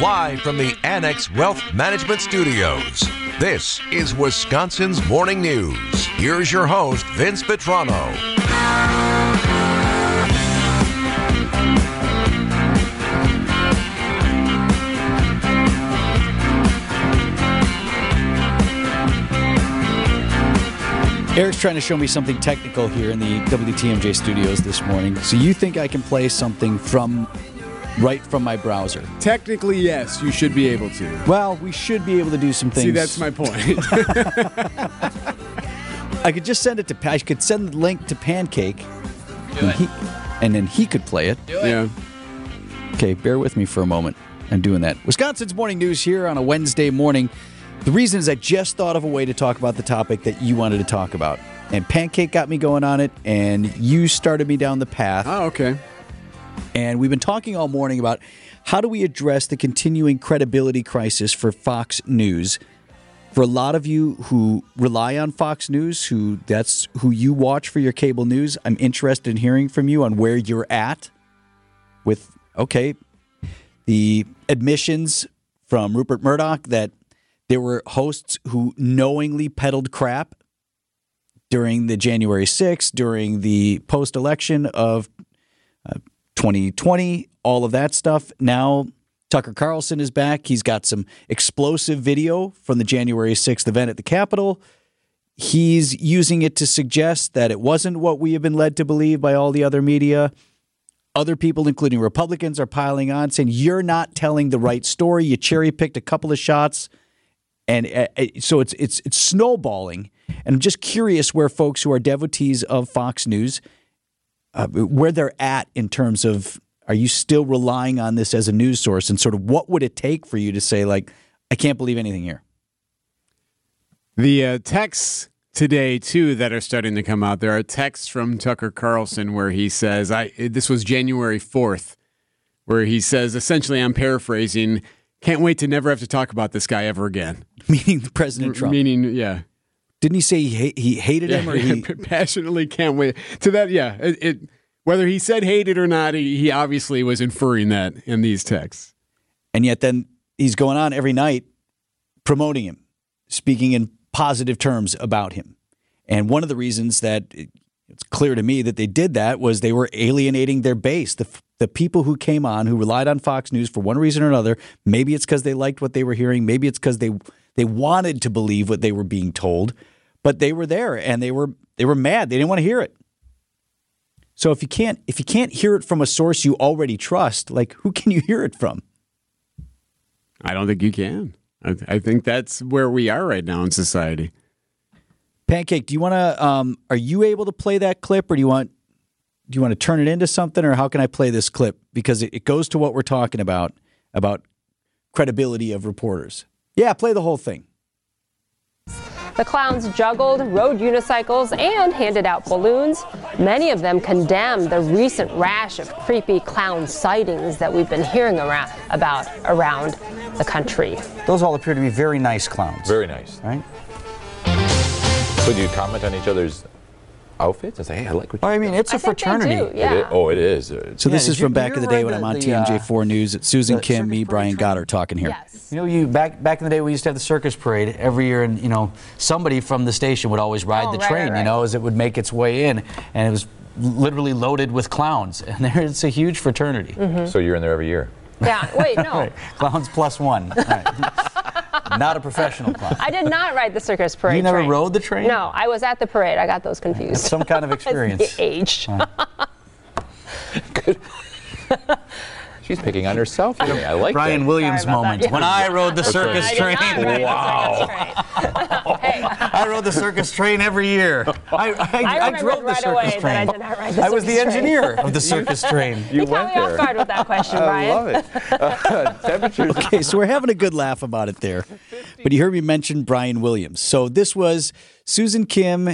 Live from the Annex Wealth Management Studios. This is Wisconsin's Morning News. Here's your host, Vince Vitrano. Erik's trying to show me something technical here in the WTMJ studios this morning. So you think I can play something from right from my browser? Technically, yes, you should be able to. Well, we should be able to do some things. See, that's my point. I could just send it to. I could send the link to Pancake, and, he, and then he could play it. yeah. Okay, bear with me for a moment. I'm doing that. Wisconsin's morning news here on a Wednesday morning. The reason is I just thought of a way to talk about the topic that you wanted to talk about. And Pancake got me going on it, and you started me down the path. Oh, okay. And we've been talking all morning about how do we address the continuing credibility crisis for Fox News. For a lot of you who rely on Fox News, who that's who you watch for your cable news, I'm interested in hearing from you on where you're at with okay, the admissions from Rupert Murdoch that there were hosts who knowingly peddled crap during the January 6th, during the post election of 2020, all of that stuff. Now, Tucker Carlson is back. He's got some explosive video from the January 6th event at the Capitol. He's using it to suggest that it wasn't what we have been led to believe by all the other media. Other people, including Republicans, are piling on saying, You're not telling the right story. You cherry picked a couple of shots. And uh, uh, so it's, it's, it's snowballing. And I'm just curious where folks who are devotees of Fox News uh, where they're at in terms of are you still relying on this as a news source and sort of what would it take for you to say like I can't believe anything here? The uh, texts today too that are starting to come out. There are texts from Tucker Carlson where he says, "I." This was January fourth, where he says, essentially, I'm paraphrasing. Can't wait to never have to talk about this guy ever again. Meaning President Trump. Meaning, yeah. Didn't he say he, ha- he hated him or he? passionately can't wait to that. Yeah, it, it whether he said hate it or not, he, he obviously was inferring that in these texts. And yet then he's going on every night promoting him, speaking in positive terms about him. And one of the reasons that it- it's clear to me that they did that was they were alienating their base. The, the people who came on, who relied on Fox News for one reason or another, maybe it's because they liked what they were hearing, maybe it's because they they wanted to believe what they were being told, but they were there and they were they were mad. They didn't want to hear it. So if you can't if you can't hear it from a source you already trust, like who can you hear it from? I don't think you can. I, I think that's where we are right now in society. Pancake, do you want to? Um, are you able to play that clip, or do you want? Do you want to turn it into something, or how can I play this clip? Because it, it goes to what we're talking about about credibility of reporters. Yeah, play the whole thing. The clowns juggled, rode unicycles, and handed out balloons. Many of them condemned the recent rash of creepy clown sightings that we've been hearing around, about around the country. Those all appear to be very nice clowns, Very nice. right? So do you comment on each other's outfits and say, hey, I like what you I mean, it's a I think they fraternity. do, yeah. is- oh, it is. Uh, So this is did you- from back in the day when ride I'm on the, uh, TMJ4 News. It's Susan the Kim, me, Brian? Gotter talking here. Yes. You know, you back back in the day we used to have the circus parade every year, and you know somebody from the station would always ride Oh, the right, train. right, You know, as it would make its way in, and it was literally loaded with clowns, and there it's a huge fraternity. Mm-hmm. So you're in there every year. Yeah, wait, no. Right. Clowns plus one. Right. Not a professional clown. I did not ride the circus parade You never train. rode the train? No, I was at the parade. I got those confused. Some kind of experience. Aged. She's picking on herself today. I like Brian that. Williams Sorry moment. that. When I rode the circus train. not ride the circus train. hey, I rode the circus train every year. I, I, I, remembered drove the right circus away train. that I did not ride the I was the circus train. engineer of the circus train. You You caught went me off guard with that question, I love it. Uh, temperatures. Okay, so we're having a good laugh about it there. But you heard me mention Brian Williams. So this was Susan Kim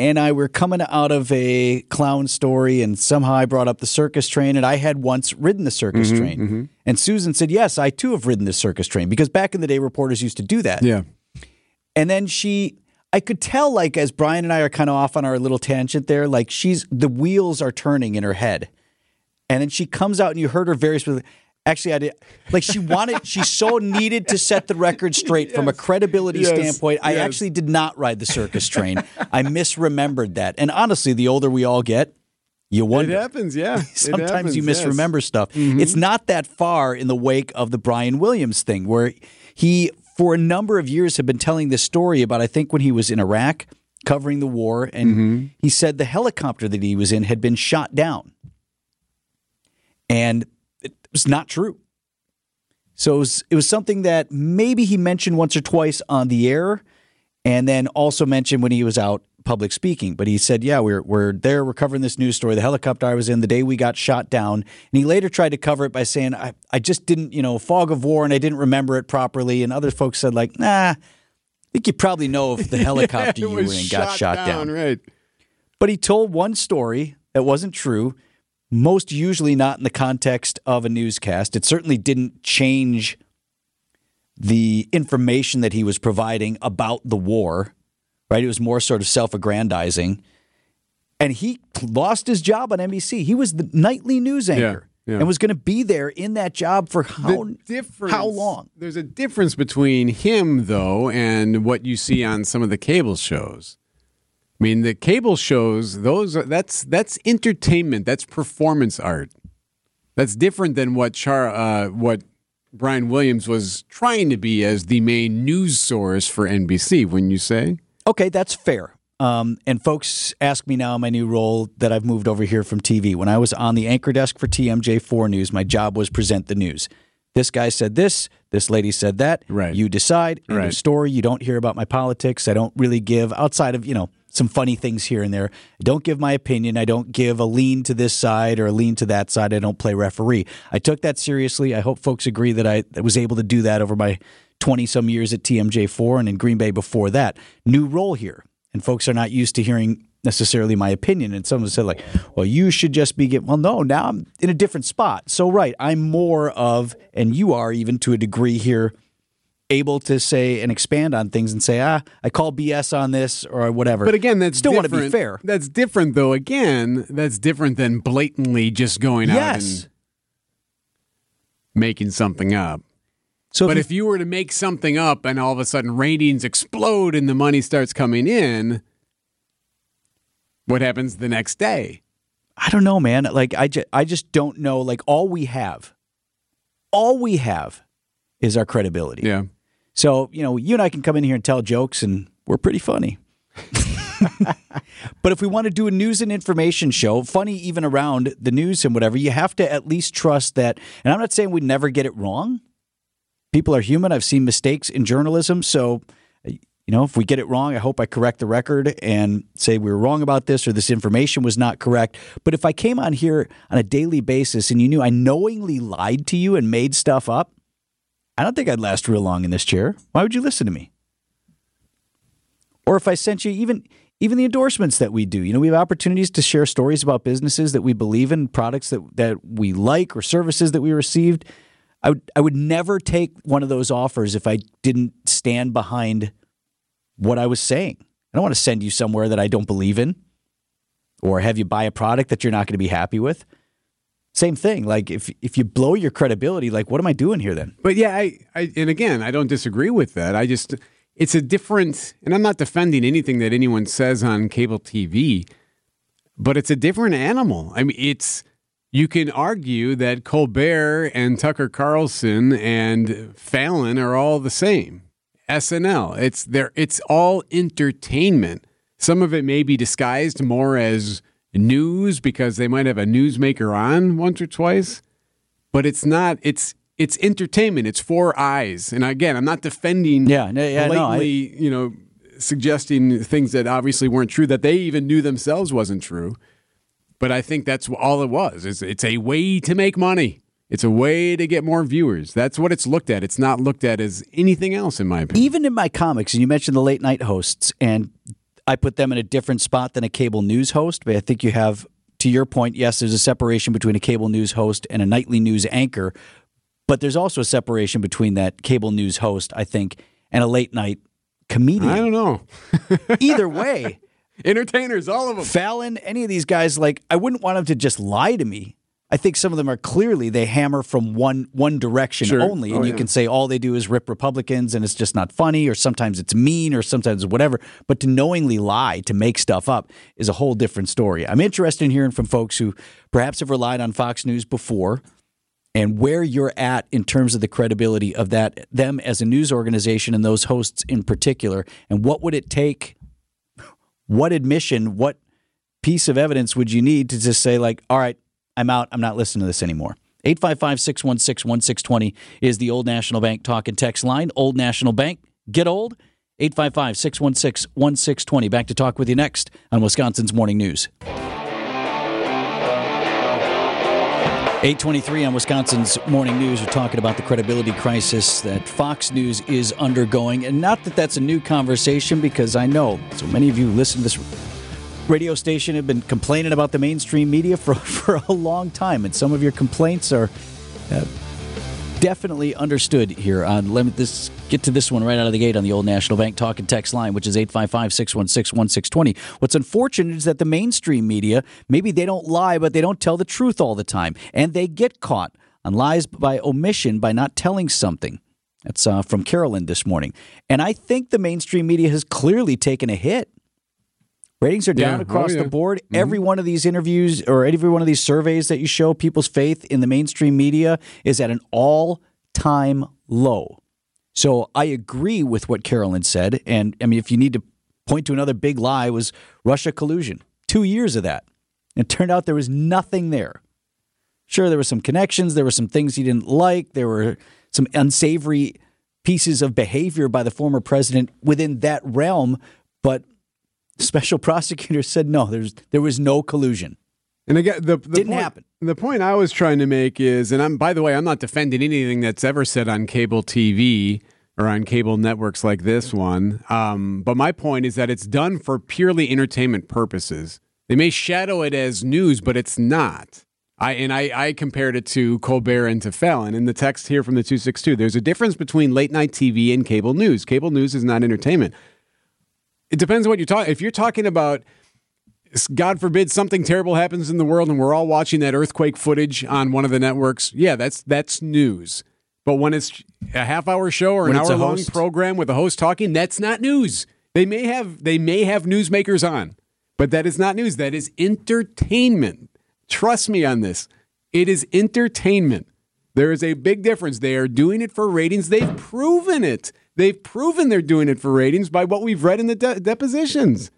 and I were coming out of a clown story, and somehow I brought up the circus train, and I had once ridden the circus train. And Susan said, Yes, I too have ridden the circus train because back in the day, reporters used to do that. Yeah. And then she, I could tell, like, as Brian and I are kind of off on our little tangent there, like, she's, the wheels are turning in her head. And then she comes out, and you heard her very specific, Actually, I did. Like she wanted, she so needed to set the record straight from a credibility Yes. standpoint. I actually did not ride the circus train. I misremembered that. And honestly, the older we all get, you wonder. It happens, yeah. Sometimes happens, you yes. Mm-hmm. misremember stuff. It's not that far in the wake of the Brian Williams thing, where he, for a number of years, had been telling this story about, I think, when he was in Iraq covering the war, and Mm-hmm. he said the helicopter that he was in had been shot down. And it was not true. So it was, it was something that maybe he mentioned once or twice on the air, and then also mentioned when he was out public speaking. But he said, "Yeah, we're we're there. We're covering this news story. The helicopter I was in the day we got shot down." And he later tried to cover it by saying, "I I just didn't, you know, fog of war, and I didn't remember it properly." And other folks said, "Like, nah." I think you probably know if the helicopter It you were in was got shot down. Right. But he told one story that wasn't true, most usually not in the context of a newscast. It certainly didn't change the information that he was providing about the war, right? It was more sort of self aggrandizing. And he lost his job on NBC. He was the nightly news anchor yeah. and was going to be there in that job for how, how long? There's a difference between him though and what you see on some of the cable shows. I mean, the cable shows those are, that's that's entertainment. That's performance art. That's different than what Char uh, what Brian Williams was trying to be as the main news source for NBC. When you say Okay, that's fair. Um, and folks ask me now in my new role that I've moved over here from TV. When I was on the anchor desk for TMJ4 News, my job was present the news. This guy said this, this lady said that. Right. You decide. End Right. story. You don't hear about my politics. I don't really give outside of, you know, some funny things here and there. I don't give my opinion. I don't give a lean to this side or a lean to that side. I don't play referee. I took that seriously. I hope folks agree that I was able to do that over my 20 some years at TMJ4 and in Green Bay before that. New role here. And folks are not used to hearing necessarily my opinion. And someone said, like, well, you should just be getting, well, no, now I'm in a different spot. So right, I'm more of, and you are even to a degree here, able to say and expand on things and say, ah, I call BS on this or whatever. But again, that's still want to be fair. That's different, though. Again, that's different than blatantly just going out and making something up. So But you- if you were to make something up and all of a sudden ratings explode and the money starts coming in, what happens the next day? I don't know, man. Like I just, I just don't know. Like all we have, all we have, is our credibility. Yeah. So you know, you and I can come in here and tell jokes, and we're pretty funny. but if we want to do a news and information show, funny even around the news and whatever, you have to at least trust that. And I'm not saying we never get it wrong. People are human. I've seen mistakes in journalism, so uh, you know, if we get it wrong, I hope I correct the record and say we were wrong about this or this information was not correct. But if I came on here on a daily basis and you knew I knowingly lied to you and made stuff up, I don't think I'd last real long in this chair. Why would you listen to me? Or if I sent you even even the endorsements that we do, you know, we have opportunities to share stories about businesses that we believe in, products that that we like or services that we received. I would I would never take one of those offers if I didn't stand behind what I was saying. I don't want to send you somewhere that I don't believe in or have you buy a product that you're not going to be happy with. Same thing. Like if if you blow your credibility, like what am I doing here then? But yeah, I, I and again, I don't disagree with that. I just it's a different and I'm not defending anything that anyone says on cable TV, but it's a different animal. I mean, it's you can argue that Colbert and Tucker Carlson and Fallon are all the same. SNL. It's there it's all entertainment. Some of it may be disguised more as news because they might have a newsmaker on once or twice but it's not it's it's entertainment it's four eyes and again i'm not defending Yeah, no, yeah, no, I- blatantly you know suggesting things that obviously weren't true that they even knew themselves wasn't true but i think that's all it was it's, it's a way to make money it's a way to get more viewers that's what it's looked at it's not looked at as anything else in my opinion Even in my comics, and you mentioned the late night hosts, and I put them in a different spot than a cable news host. But I think you have, to your point, yes, there's a separation between a cable news host and a nightly news anchor. But there's also a separation between that cable news host, I think, and a late night comedian. i don't know Either way, entertainers all of them Fallon, any of these guys, like I wouldn't want them to just lie to me. I think some of them are clearly they hammer from one one direction Sure. only, and Oh, you yeah. can say all they do is rip Republicans, and it's just not funny, or sometimes it's mean, or sometimes whatever. But to knowingly lie to make stuff up is a whole different story. I'm interested in hearing from folks who perhaps have relied on Fox News before, and where you're at in terms of the credibility of that them as a news organization and those hosts in particular, and what would it take? What admission? What piece of evidence would you need to just say like, all right, I'm out. I'm not listening to this anymore. 855-616-1620 is the Old National Bank talk and text line. Old National Bank, get old. 855-616-1620. Back to talk with you next on Wisconsin's Morning News. 823 on Wisconsin's Morning News. We're talking about the credibility crisis that Fox News is undergoing. And not that that's a new conversation because I know so many of you listen to this radio station have been complaining about the mainstream media for, for a long time. And some of your complaints are uh, definitely understood here on let me this get to this one right out of the gate on the old National Bank talk and text line, which is 855-616-1620. What's unfortunate is that the mainstream media, maybe they don't lie, but they don't tell the truth all the time. And they get caught on lies by omission by not telling something. That's uh, from Carolyn this morning. And I think the mainstream media has clearly taken a hit. Ratings are down Yeah. Oh, across Oh, yeah. the board. Mm-hmm. Every one of these interviews or every one of these surveys that you show, people's faith in the mainstream media is at an all time low. So I agree with what Carolyn said. And I mean, if you need to point to another big lie, was Russia collusion. Two years of that. It turned out there was nothing there. Sure, there were some connections, there were some things he didn't like, there were some unsavory pieces of behavior by the former president within that realm, but special prosecutor said no, there's there was no collusion. And again, the, the Didn't point, happen. The point I was trying to make is, and I'm by the way, I'm not defending anything that's ever said on cable TV or on cable networks like this one. Um, but my point is that it's done for purely entertainment purposes. They may shadow it as news, but it's not. I and I, I compared it to Colbert and to Fallon. In the text here from the 262, there's a difference between late night TV and cable news. Cable news is not entertainment. It depends on what you're talking. If you're talking about God forbid something terrible happens in the world and we're all watching that earthquake footage on one of the networks, yeah, that's that's news. But when it's a half hour show or an hour long host. program with a host talking, that's not news. They may have they may have newsmakers on, but that is not news. That is entertainment. Trust me on this. It is entertainment. There is a big difference. They are doing it for ratings. They've proven it. They've proven they're doing it for ratings by what we've read in the de- depositions.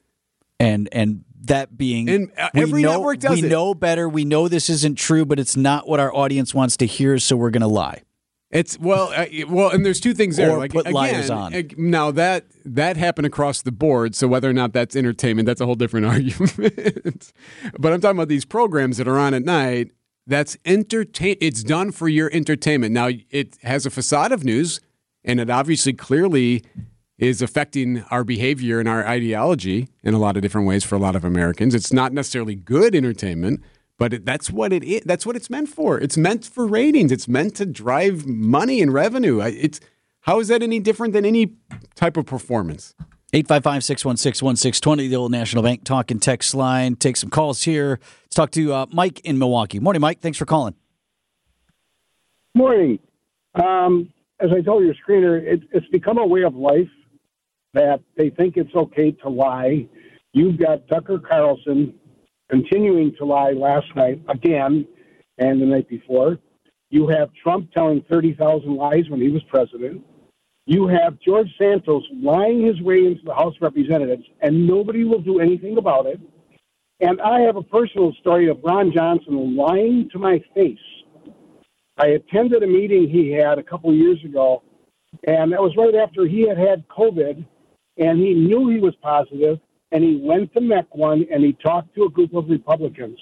And and that being And, uh, we every know, network does we it. know better. We know this isn't true, but it's not what our audience wants to hear, so we're going to lie. It's well, uh, well, and there's two things there. Or like put again, liars on. Now that that happened across the board, so whether or not that's entertainment, that's a whole different argument. but I'm talking about these programs that are on at night. That's entertain. It's done for your entertainment. Now it has a facade of news, and it obviously clearly is affecting our behavior and our ideology in a lot of different ways for a lot of Americans. It's not necessarily good entertainment, but it, that's what it is. That's what it's meant for. It's meant for ratings. It's meant to drive money and revenue. It's how is that any different than any type of performance? 855-616-1620, the old National Bank talk and text line. Take some calls here. Let's talk to uh, Mike in Milwaukee. Morning, Mike. Thanks for calling. Morning. Um, as I told your screener, it, it's become a way of life that they think it's okay to lie. You've got Tucker Carlson continuing to lie last night again and the night before. You have Trump telling 30,000 lies when he was president. You have George Santos lying his way into the House of Representatives, and nobody will do anything about it. And I have a personal story of Ron Johnson lying to my face. I attended a meeting he had a couple years ago, and that was right after he had had COVID, and he knew he was positive, and he went to MEC one and he talked to a group of Republicans.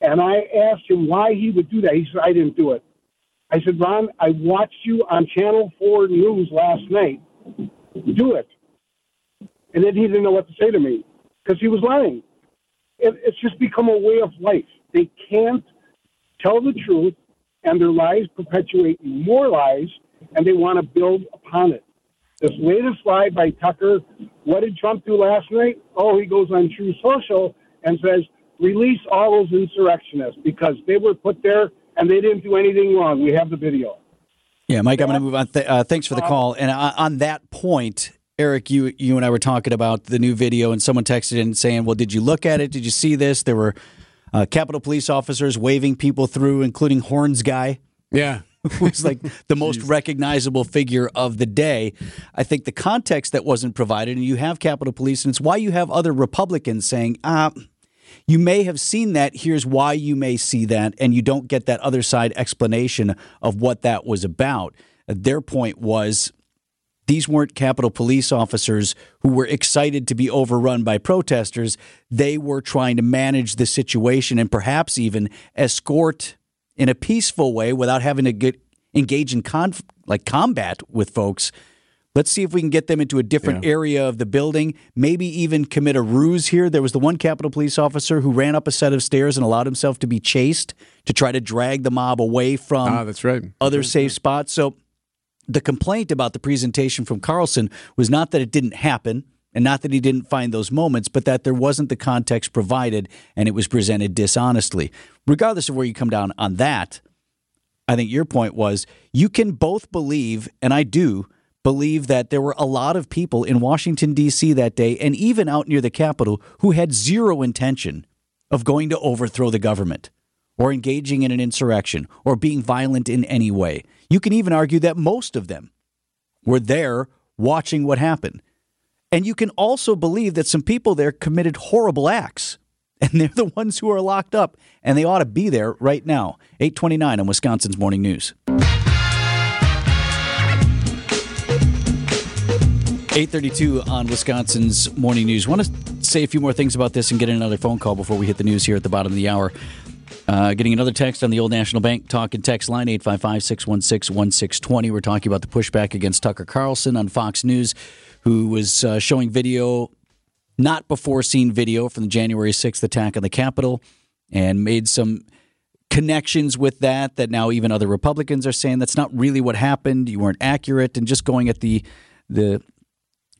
And I asked him why he would do that. He said, I didn't do it. I said, Ron, I watched you on Channel 4 News last night. Do it. And then he didn't know what to say to me because he was lying. It, it's just become a way of life. They can't tell the truth, and their lies perpetuate more lies, and they want to build upon it. This latest lie by Tucker, what did Trump do last night? Oh, he goes on Truth Social and says release all those insurrectionists because they were put there and they didn't do anything wrong. We have the video. Yeah, Mike, I'm going to move on. Th- uh, thanks for the call. And uh, on that point, Erik, you you and I were talking about the new video, and someone texted in saying, "Well, did you look at it? Did you see this? There were uh, Capitol Police officers waving people through, including Horns guy." Yeah. who's like the most recognizable figure of the day. I think the context that wasn't provided, and you have Capitol Police, and it's why you have other Republicans saying, ah, you may have seen that. Here's why you may see that. And you don't get that other side explanation of what that was about. Their point was these weren't Capitol Police officers who were excited to be overrun by protesters. They were trying to manage the situation and perhaps even escort in a peaceful way without having to get engage in conf- like combat with folks. Let's see if we can get them into a different Yeah. area of the building. Maybe even commit a ruse here. There was the one Capitol Police officer who ran up a set of stairs and allowed himself to be chased to try to drag the mob away from Ah, that's right. other safe spots. So the complaint about the presentation from Carlson was not that it didn't happen and not that he didn't find those moments, but that there wasn't the context provided and it was presented dishonestly. Regardless of where you come down on that, I think your point was you can both believe, and I do believe that there were a lot of people in Washington, D.C. that day and even out near the Capitol who had zero intention of going to overthrow the government or engaging in an insurrection or being violent in any way. You can even argue that most of them were there watching what happened. And you can also believe that some people there committed horrible acts. And they're the ones who are locked up, and they ought to be there right now. 829 on Wisconsin's Morning News. 832 on Wisconsin's Morning News. want to say a few more things about this and get another phone call before we hit the news here at the bottom of the hour. Uh, getting another text on the Old National Bank talk and text line 855 616 1620. We're talking about the pushback against Tucker Carlson on Fox News, who was uh, showing video, not before seen video from the January 6th attack on the Capitol, and made some connections with that that now even other Republicans are saying that's not really what happened. You weren't accurate, and just going at the the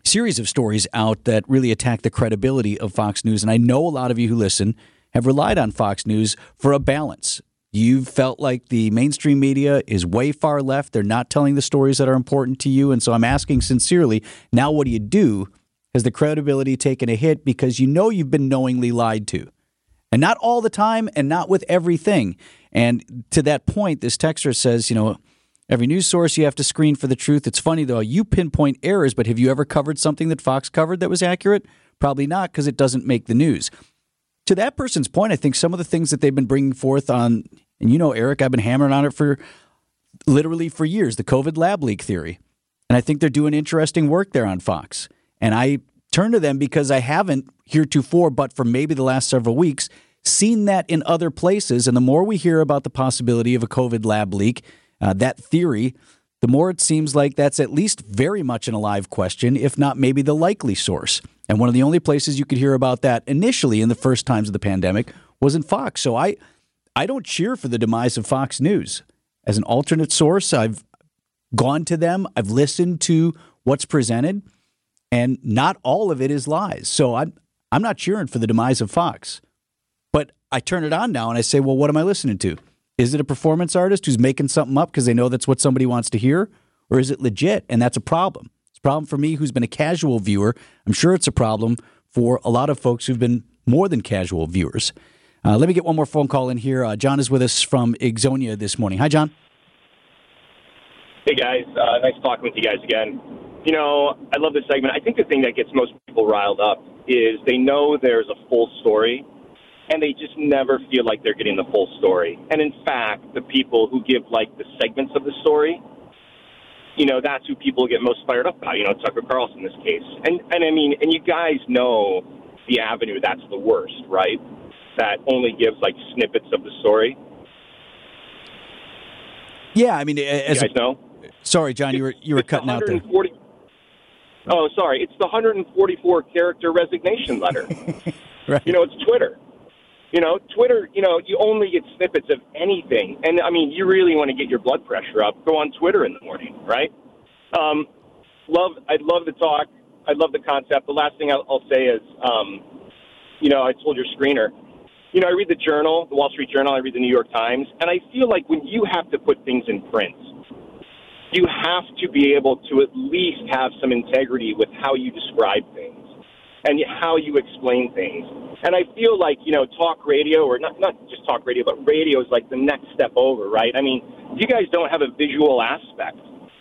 series of stories out that really attack the credibility of Fox News. And I know a lot of you who listen have relied on Fox News for a balance. You've felt like the mainstream media is way far left. They're not telling the stories that are important to you. And so I'm asking sincerely now, what do you do? Has the credibility taken a hit because you know you've been knowingly lied to? And not all the time and not with everything. And to that point, this texter says, you know, Every news source you have to screen for the truth. It's funny though, you pinpoint errors, but have you ever covered something that Fox covered that was accurate? Probably not because it doesn't make the news. To that person's point, I think some of the things that they've been bringing forth on, and you know, Erik, I've been hammering on it for literally for years, the COVID lab leak theory. And I think they're doing interesting work there on Fox. And I turn to them because I haven't heretofore, but for maybe the last several weeks, seen that in other places. And the more we hear about the possibility of a COVID lab leak, uh, that theory, the more it seems like that's at least very much an alive question, if not maybe the likely source. And one of the only places you could hear about that initially in the first times of the pandemic was in Fox. So I, I don't cheer for the demise of Fox News. As an alternate source, I've gone to them, I've listened to what's presented, and not all of it is lies. So I'm, I'm not cheering for the demise of Fox. But I turn it on now and I say, well, what am I listening to? Is it a performance artist who's making something up because they know that's what somebody wants to hear? Or is it legit? And that's a problem. It's a problem for me who's been a casual viewer. I'm sure it's a problem for a lot of folks who've been more than casual viewers. Uh, let me get one more phone call in here. Uh, John is with us from Ixonia this morning. Hi, John. Hey guys, uh, nice talking with you guys again. You know, I love this segment. I think the thing that gets most people riled up is they know there's a full story, and they just never feel like they're getting the full story. And in fact, the people who give like the segments of the story, you know, that's who people get most fired up about. You know, Tucker Carlson in this case, and and I mean, and you guys know the avenue that's the worst, right? That only gives like snippets of the story. Yeah, I mean, as You guys know. sorry, John, you were you were cutting out there. Oh, sorry. It's the 144 character resignation letter. Right. You know, it's Twitter. You know, Twitter, you know, you only get snippets of anything. And I mean, you really want to get your blood pressure up, go on Twitter in the morning, right? Um, love, I'd love the talk. I love the concept. The last thing I'll, I'll say is, um, you know, I told your screener, you know, I read the Journal, the Wall Street Journal, I read the New York Times, and I feel like when you have to put things in print, you have to be able to at least have some integrity with how you describe things and how you explain things. And I feel like, you know, talk radio, or not, not just talk radio, but radio is like the next step over, right? I mean, you guys don't have a visual aspect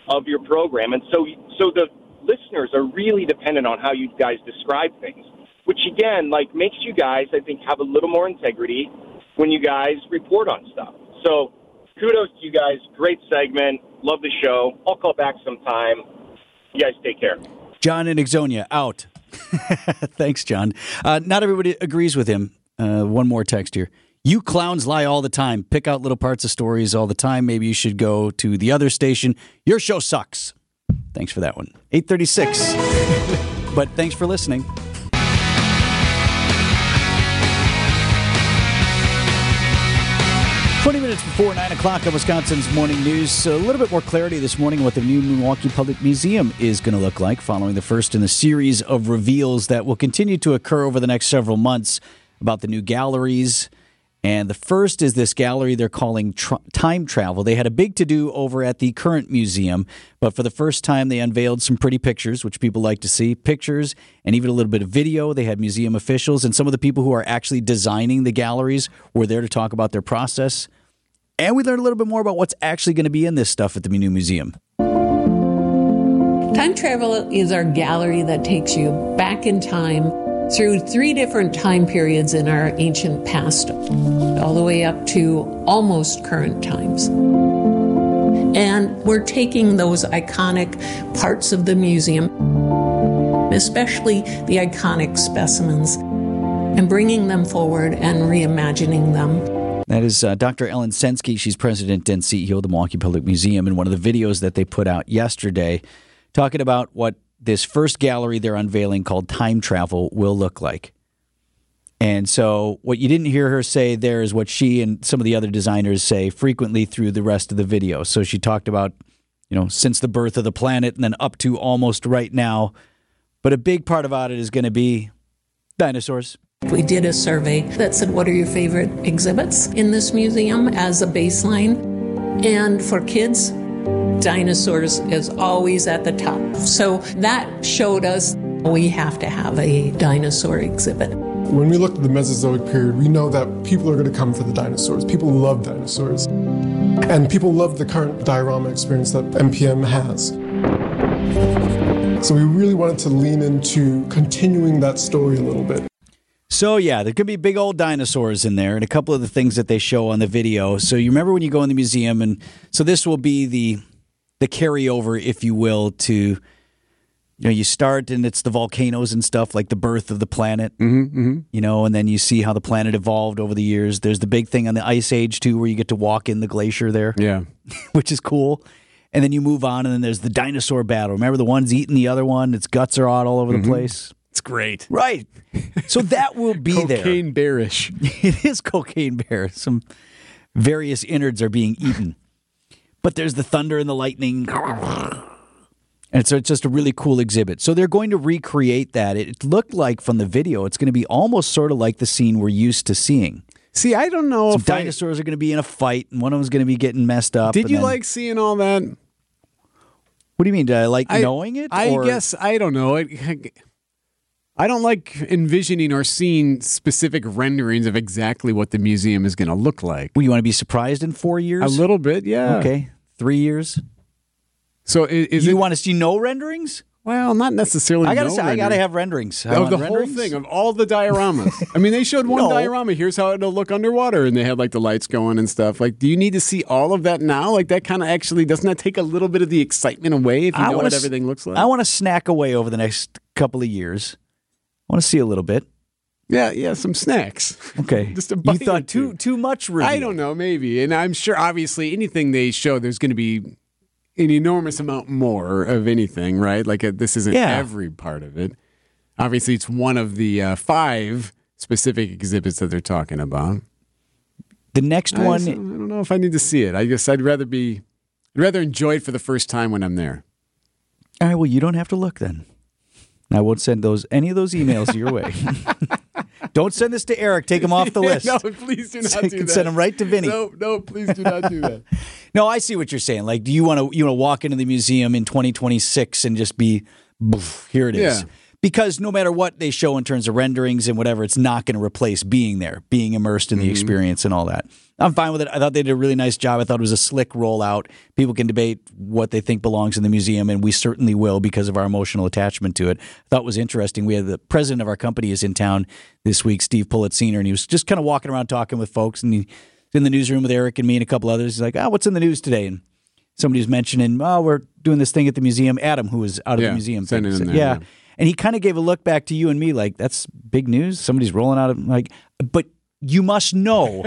of your program. And so, so the listeners are really dependent on how you guys describe things, which again, like makes you guys, I think, have a little more integrity when you guys report on stuff. So kudos to you guys. Great segment. Love the show. I'll call back sometime. You guys take care. John and Ixonia out. Thanks, John. Uh, not everybody agrees with him. Uh, one more text here. You clowns lie all the time. Pick out little parts of stories all the time. Maybe you should go to the other station. Your show sucks. Thanks for that one. 836. but thanks for listening. 20 minutes before 9 o'clock on Wisconsin's Morning News. A little bit more clarity this morning what the new Milwaukee Public Museum is going to look like following the first in the series of reveals that will continue to occur over the next several months about the new galleries. And the first is this gallery they're calling tr- Time Travel. They had a big to do over at the current museum, but for the first time, they unveiled some pretty pictures, which people like to see pictures and even a little bit of video. They had museum officials and some of the people who are actually designing the galleries were there to talk about their process. And we learned a little bit more about what's actually going to be in this stuff at the new museum. Time Travel is our gallery that takes you back in time through three different time periods in our ancient past, all the way up to almost current times. And we're taking those iconic parts of the museum, especially the iconic specimens, and bringing them forward and reimagining them. That is uh, Dr. Ellen Censky. She's president and CEO of the Milwaukee Public Museum. And one of the videos that they put out yesterday, talking about what this first gallery they're unveiling called Time Travel will look like. And so, what you didn't hear her say there is what she and some of the other designers say frequently through the rest of the video. So, she talked about, you know, since the birth of the planet and then up to almost right now. But a big part about it is going to be dinosaurs. We did a survey that said, What are your favorite exhibits in this museum as a baseline? And for kids, dinosaurs is always at the top. So that showed us we have to have a dinosaur exhibit. When we looked at the Mesozoic period, we know that people are going to come for the dinosaurs. People love dinosaurs. And people love the current diorama experience that MPM has. So we really wanted to lean into continuing that story a little bit. So yeah, there could be big old dinosaurs in there, and a couple of the things that they show on the video. So you remember when you go in the museum, and so this will be the the carryover, if you will, to you know you start and it's the volcanoes and stuff like the birth of the planet, mm-hmm, mm-hmm. you know, and then you see how the planet evolved over the years. There's the big thing on the ice age too, where you get to walk in the glacier there, yeah, which is cool. And then you move on, and then there's the dinosaur battle. Remember the one's eating the other one; its guts are out all over mm-hmm. the place. It's great. Right. So that will be cocaine there. Cocaine bearish. It is cocaine bear. Some various innards are being eaten. But there's the thunder and the lightning. And so it's just a really cool exhibit. So they're going to recreate that. It looked like from the video, it's going to be almost sort of like the scene we're used to seeing. See, I don't know Some if dinosaurs I... are going to be in a fight, and one of them's going to be getting messed up. Did you then... like seeing all that? What do you mean? Did I like I, knowing it? I or... guess I don't know. It, I don't like envisioning or seeing specific renderings of exactly what the museum is going to look like. Well, you want to be surprised in four years? A little bit, yeah. Okay, three years. So is, is you it, want to see no renderings? Well, not necessarily. I gotta no say, I gotta have renderings. I of the renderings. whole thing of all the dioramas. I mean, they showed one No. diorama. Here's how it'll look underwater, and they had like the lights going and stuff. Like, do you need to see all of that now? Like, that kind of actually doesn't that take a little bit of the excitement away if you I know what s- everything looks like? I want to snack away over the next couple of years. I want to see a little bit. yeah, yeah, some snacks. Okay, Just a you bite or thought too too much. Reveal. I don't know, maybe. And I'm sure, obviously, anything they show, there's going to be an enormous amount more of anything, right? Like, uh this isn't Yeah. every part of it. Obviously, it's one of the uh, five specific exhibits that they're talking about. The next I, one, just- I don't know if I need to see it. I guess I'd rather be, I'd rather enjoy it for the first time when I'm there. all right. Well, you don't have to look then. I won't send those any of those emails your way. Don't send this to Erik. Take him off the list. no, please do not So do can that. send him right to Vinny. No, no, please do not do that. No, I see what you're saying. Like, do you want to you want to walk into the museum in 2026 and just be, here it is? Yeah. Because no matter what they show in terms of renderings and whatever, it's not going to replace being there, being immersed in the experience and all that. I'm fine with it. I thought they did a really nice job. I thought it was a slick rollout. People can debate what they think belongs in the museum, and we certainly will because of our emotional attachment to it. I thought it was interesting. We had the president of our company is in town this week, Steve Pullett Senior, and he was just kind of walking around talking with folks, and he in the newsroom with Erik and me and a couple others. He's like, "Ah, what's in the news today?" And somebody was mentioning, "Oh, we're doing this thing at the museum." Adam, who was out of Yeah, the museum, sent it in said, there, yeah. yeah. And he kind of gave a look back to you and me, like, "That's big news. Somebody's rolling out of like." But you must know,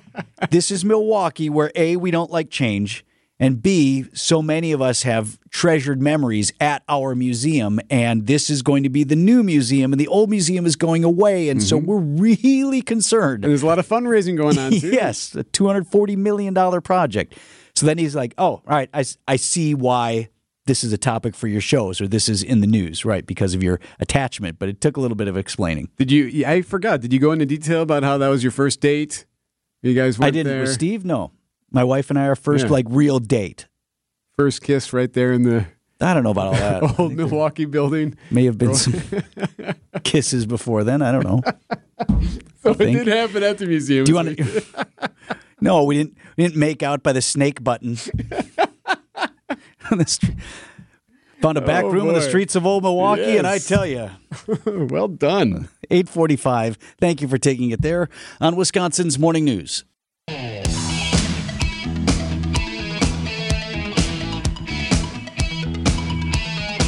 this is Milwaukee, where a we don't like change. And B, so many of us have treasured memories at our museum, and this is going to be the new museum, and the old museum is going away. And so mm-hmm. we're really concerned. And there's a lot of fundraising going on too. yes, a $240 million project. So then he's like, oh, all right, I, I see why this is a topic for your shows or this is in the news, right? Because of your attachment. But it took a little bit of explaining. Did you? I forgot. Did you go into detail about how that was your first date? You guys went I didn't there. with Steve. No, my wife and I our first Yeah. like real date. First kiss right there in the I don't know about all that. Old Milwaukee building. may have been some kisses before then. I don't know. So it did happen at the museum. Do you want to? no, we didn't. We didn't make out by the snake button. On the street. Found a oh, back Oh, room in the streets of old Milwaukee, and I tell you, well done. 845. Thank you for taking it there on Wisconsin's Morning News.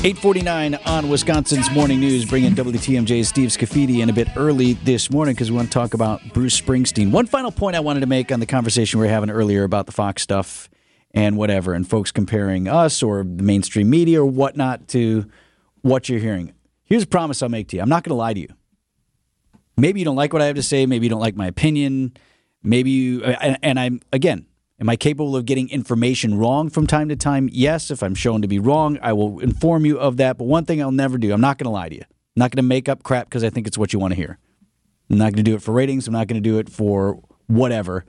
Eight forty nine on Wisconsin's Morning News, bringing in WTMJ's Steve Scaffidi in a bit early this morning because we want to talk about Bruce Springsteen. One final point I wanted to make on the conversation we were having earlier about the Fox stuff and whatever, and folks comparing us or the mainstream media or whatnot to what you're hearing. Here's a promise I'll make to you. I'm not going to lie to you. Maybe you don't like what I have to say. Maybe you don't like my opinion. Maybe you, and, and I'm, again, am I capable of getting information wrong from time to time? Yes. If I'm shown to be wrong, I will inform you of that. But one thing I'll never do, I'm not going to lie to you. I'm not going to make up crap because I think it's what you want to hear. I'm not going to do it for ratings. I'm not going to do it for whatever.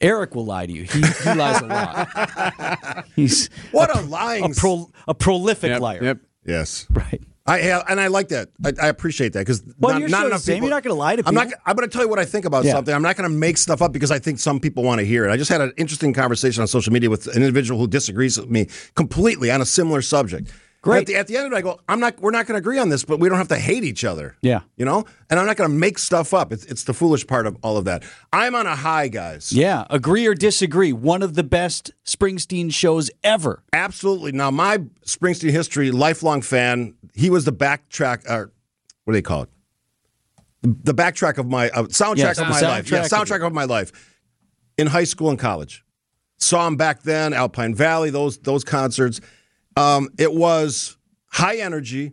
Erik will lie to you. He, he lies a lot. He's What a, a lying a, pro, a prolific Yep, liar. Yep. Yes. Right. I and I like that. I, I appreciate that because Well, not, your not show's enough the same. people. You're not gonna lie to people. I'm not. I'm going to tell you what I think about Yeah. something. I'm not going to make stuff up because I think some people want to hear it. I just had an interesting conversation on social media with an individual who disagrees with me completely on a similar subject. Great. At the, at the end of it, I go, I'm not. We're not going to agree on this, but we don't have to hate each other. Yeah. You know, and I'm not going to make stuff up. It's, it's the foolish part of all of that. I'm on a high, guys. Yeah, agree or disagree. One of the best Springsteen shows ever. Absolutely. Now, my Springsteen history, lifelong fan. He was the backtrack. Or what do they call it? The backtrack of my uh, soundtrack Yes, of my life. Yeah, soundtrack of soundtrack of my life. In high school and college, saw him back then. Alpine Valley. Those those concerts. Um, it was high energy.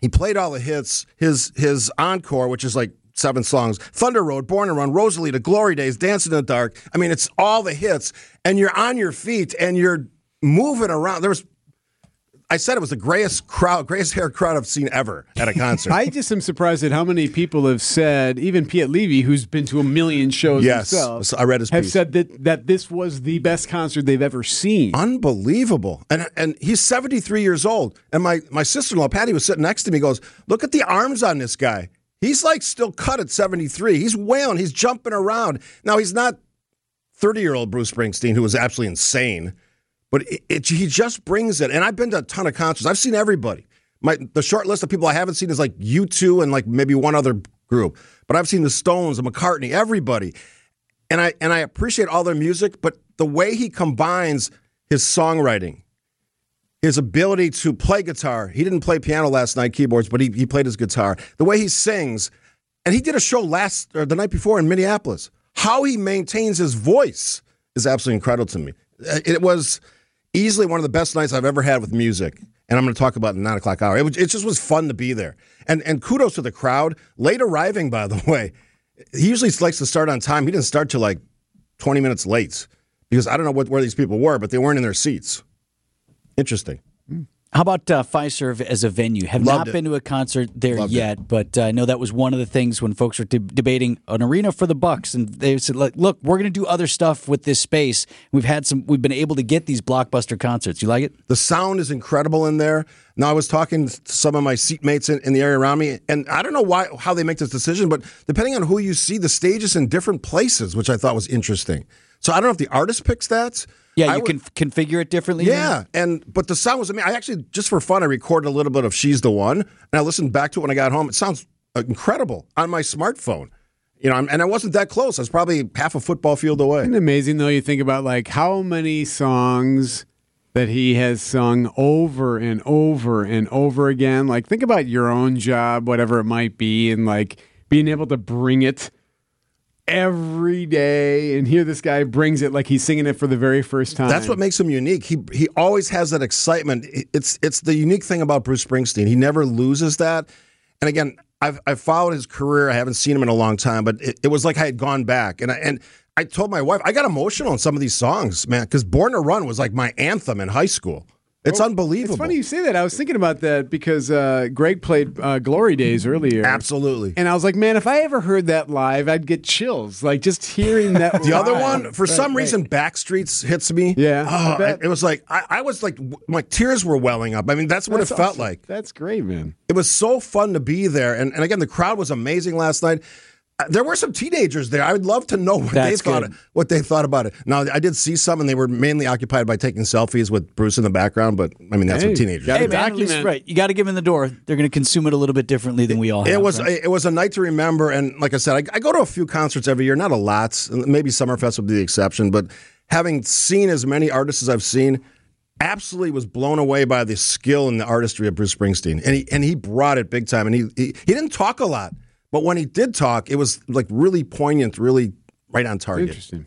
He played all the hits. His his encore, which is like seven songs, Thunder Road, Born to Run, Rosalita, Glory Days, Dancing in the Dark. I mean, it's all the hits, and you're on your feet and you're moving around. There was, I said it was the grayest crowd, grayest hair crowd I've seen ever at a concert. I just am surprised at how many people have said, even Piet Levy, who's been to a million shows Yes. himself, I read his piece. have piece. said that, that this was the best concert they've ever seen. Unbelievable. And and he's 73 years old. And my, my sister in law, Patty, was sitting next to me, goes, Look at the arms on this guy. He's like still cut at 73. He's wailing, he's jumping around. Now, he's not 30 year old Bruce Springsteen, who was absolutely insane, but it, it, he just brings it. And I've been to a ton of concerts, I've seen everybody. My, the short list of people I haven't seen is like U2 and like maybe one other group. But I've seen the Stones, the McCartney, everybody and I and I appreciate all their music, but the way he combines his songwriting, his ability to play guitar. He didn't play piano last night, keyboards, but he, he played his guitar. The way he sings, and he did a show last or the night before in Minneapolis. How he maintains his voice is absolutely incredible to me. Uh, It was easily one of the best nights I've ever had with music. And I'm going to talk about the nine o'clock hour. It, was, it just was fun to be there. And and kudos to the crowd. Late arriving, by the way. He usually likes to start on time. He didn't start till like 20 minutes late because I don't know what, where these people were, but they weren't in their seats. Interesting. How about uh, Fiserv as a venue? Have Loved not it. been to a concert there Loved yet, but uh, I know that was one of the things when folks were de- debating an arena for the Bucks, and they said, like, "Look, we're going to do other stuff with this space. We've had some. We've been able to get these blockbuster concerts. You like it? The sound is incredible in there. Now I was talking to some of my seatmates in, in the area around me, and I don't know why how they make this decision, but depending on who you see, the stage is in different places, which I thought was interesting. So I don't know if the artist picks that. Yeah, I you would- can configure it differently. maybe? Yeah, and but the sound was amazing. I actually just for fun I recorded a little bit of "She's the One," and I listened back to it when I got home. It sounds uh, incredible on my smartphone. You know, and I wasn't that close. I was probably half a football field away. Isn't it amazing though? You think about like how many songs that he has sung over and over and over again. Like think about your own job, whatever it might be, and like being able to bring it every day. And here this guy brings it like he's singing it for the very first time. That's what makes him unique. He he always has that excitement. It's it's the unique thing about Bruce Springsteen. He never loses that. And again, I've I've followed his career. I haven't seen him in a long time, but it, it was like I had gone back. And I, and I told my wife I got emotional on some of these songs, man, because Born to Run was like my anthem in high school. It's unbelievable. It's funny you say that. I was thinking about that because uh, Greg played uh, Glory Days earlier. Absolutely. And I was like, man, if I ever heard that live, I'd get chills. Like just hearing that. The other one, for Right, some right. reason, Backstreets hits me. Yeah, Oh, I it was like I, I was like my tears were welling up. I mean, that's what That's it felt awesome. like. That's great, man. It was so fun to be there, and, and again, the crowd was amazing last night. There were some teenagers there. I would love to know what That's they thought. good. What they thought about it. Now, I did see some, and they were mainly occupied by taking selfies with Bruce in the background. But I mean, that's Hey, what teenagers. gotta do. Hey man, least, right? You got to give them the door. They're going to consume it a little bit differently than we all. Have, It was right? it was a night to remember, and like I said, I, I go to a few concerts every year, not a lot. Maybe Summerfest would be the exception, but having seen as many artists as I've seen, absolutely was blown away by the skill and the artistry of Bruce Springsteen, and he and he brought it big time. And he he, he didn't talk a lot, but when he did talk, it was like really poignant, really right on target. Interesting.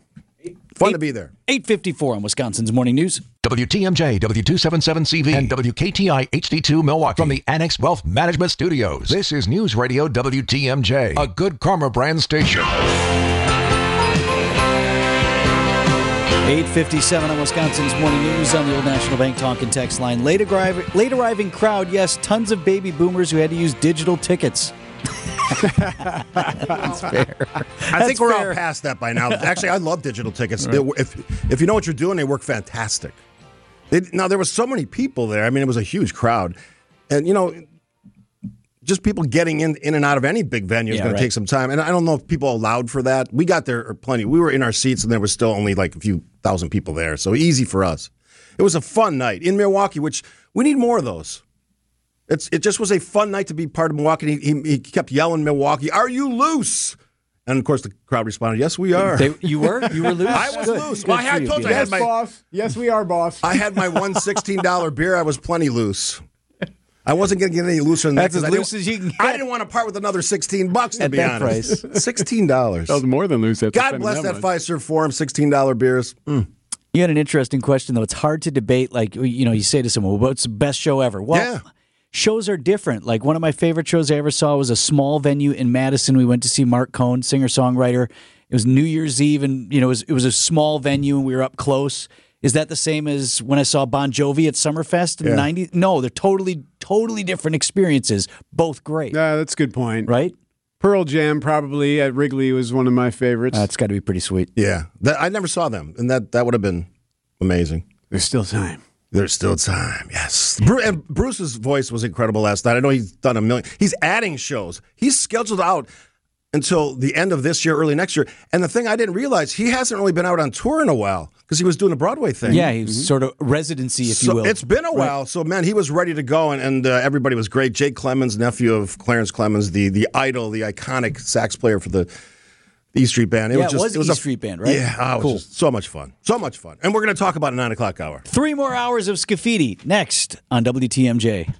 Fun to be there. 854 on Wisconsin's Morning News. WTMJ, W277CV, and WKTI HD2 Milwaukee from the Annex Wealth Management Studios. This is News Radio WTMJ, a good karma brand station. 857 on Wisconsin's Morning News on the Old National Bank talk and text line. Late, arriv- late arriving crowd, yes, tons of baby boomers who had to use digital tickets. That's fair. I think we're fair. all past that by now. Actually, I love digital tickets. They- if if you know what you're doing, they work fantastic. They, now there was so many people there. I mean, it was a huge crowd, and you know, just people getting in in and out of any big venue is Yeah, going right. to take some time. And I don't know if people allowed for that. We got there plenty. We were in our seats, and there was still only like a few thousand people there, so easy for us. It was a fun night in Milwaukee, which we need more of those. It's it just was a fun night to be part of Milwaukee. He, he, he kept yelling, "Milwaukee, are you loose?" And of course, the crowd responded, "Yes, we are." They, you were? You were loose? I was Good. loose. Good Well, I had told you I Yeah. had my boss. Yes, we are, boss. I had my one sixteen dollar beer. I was plenty loose. I wasn't going to get any looser than that. That's as I loose didn't- as you can get. I didn't want to part with another sixteen bucks to At be that honest. Sixteen dollars. That was more than loose. after God bless that much. Fiserv Forum. Sixteen dollar beers. Mm. You had an interesting question, though. It's hard to debate. Like, you know, you say to someone, well, what's the best show ever? Well, Yeah. Shows are different. Like, one of my favorite shows I ever saw was a small venue in Madison. We went to see Marc Cohn, singer songwriter. It was New Year's Eve, and, you know, it was, it was a small venue, and we were up close. Is that the same as when I saw Bon Jovi at Summerfest in Yeah. the 90s? No, they're totally, totally different experiences. Both great, Yeah, that's a good point. right? Pearl Jam probably at Wrigley was one of my favorites. That's got to be pretty sweet. Yeah, that, I never saw them, and that that would have been amazing. There's still time. There's still time. Yes. And Bruce's voice was incredible last night. I know he's done a million. He's adding shows. He's scheduled out until the end of this year, early next year. And the thing I didn't realize, he hasn't really been out on tour in a while because he was doing a Broadway thing. Yeah, he was sort of residency, if So you will. It's been a while. So, man, he was ready to go, and, and uh, everybody was great. Jake Clemons, nephew of Clarence Clemons, the the idol, the iconic sax player for the, the E Street Band. Yeah, was it just, was a E Street Band, right? Yeah, oh, it was Cool. just so much fun. So much fun. And we're going to talk about a 9 o'clock hour. Three more hours of Scaffidi next on WTMJ.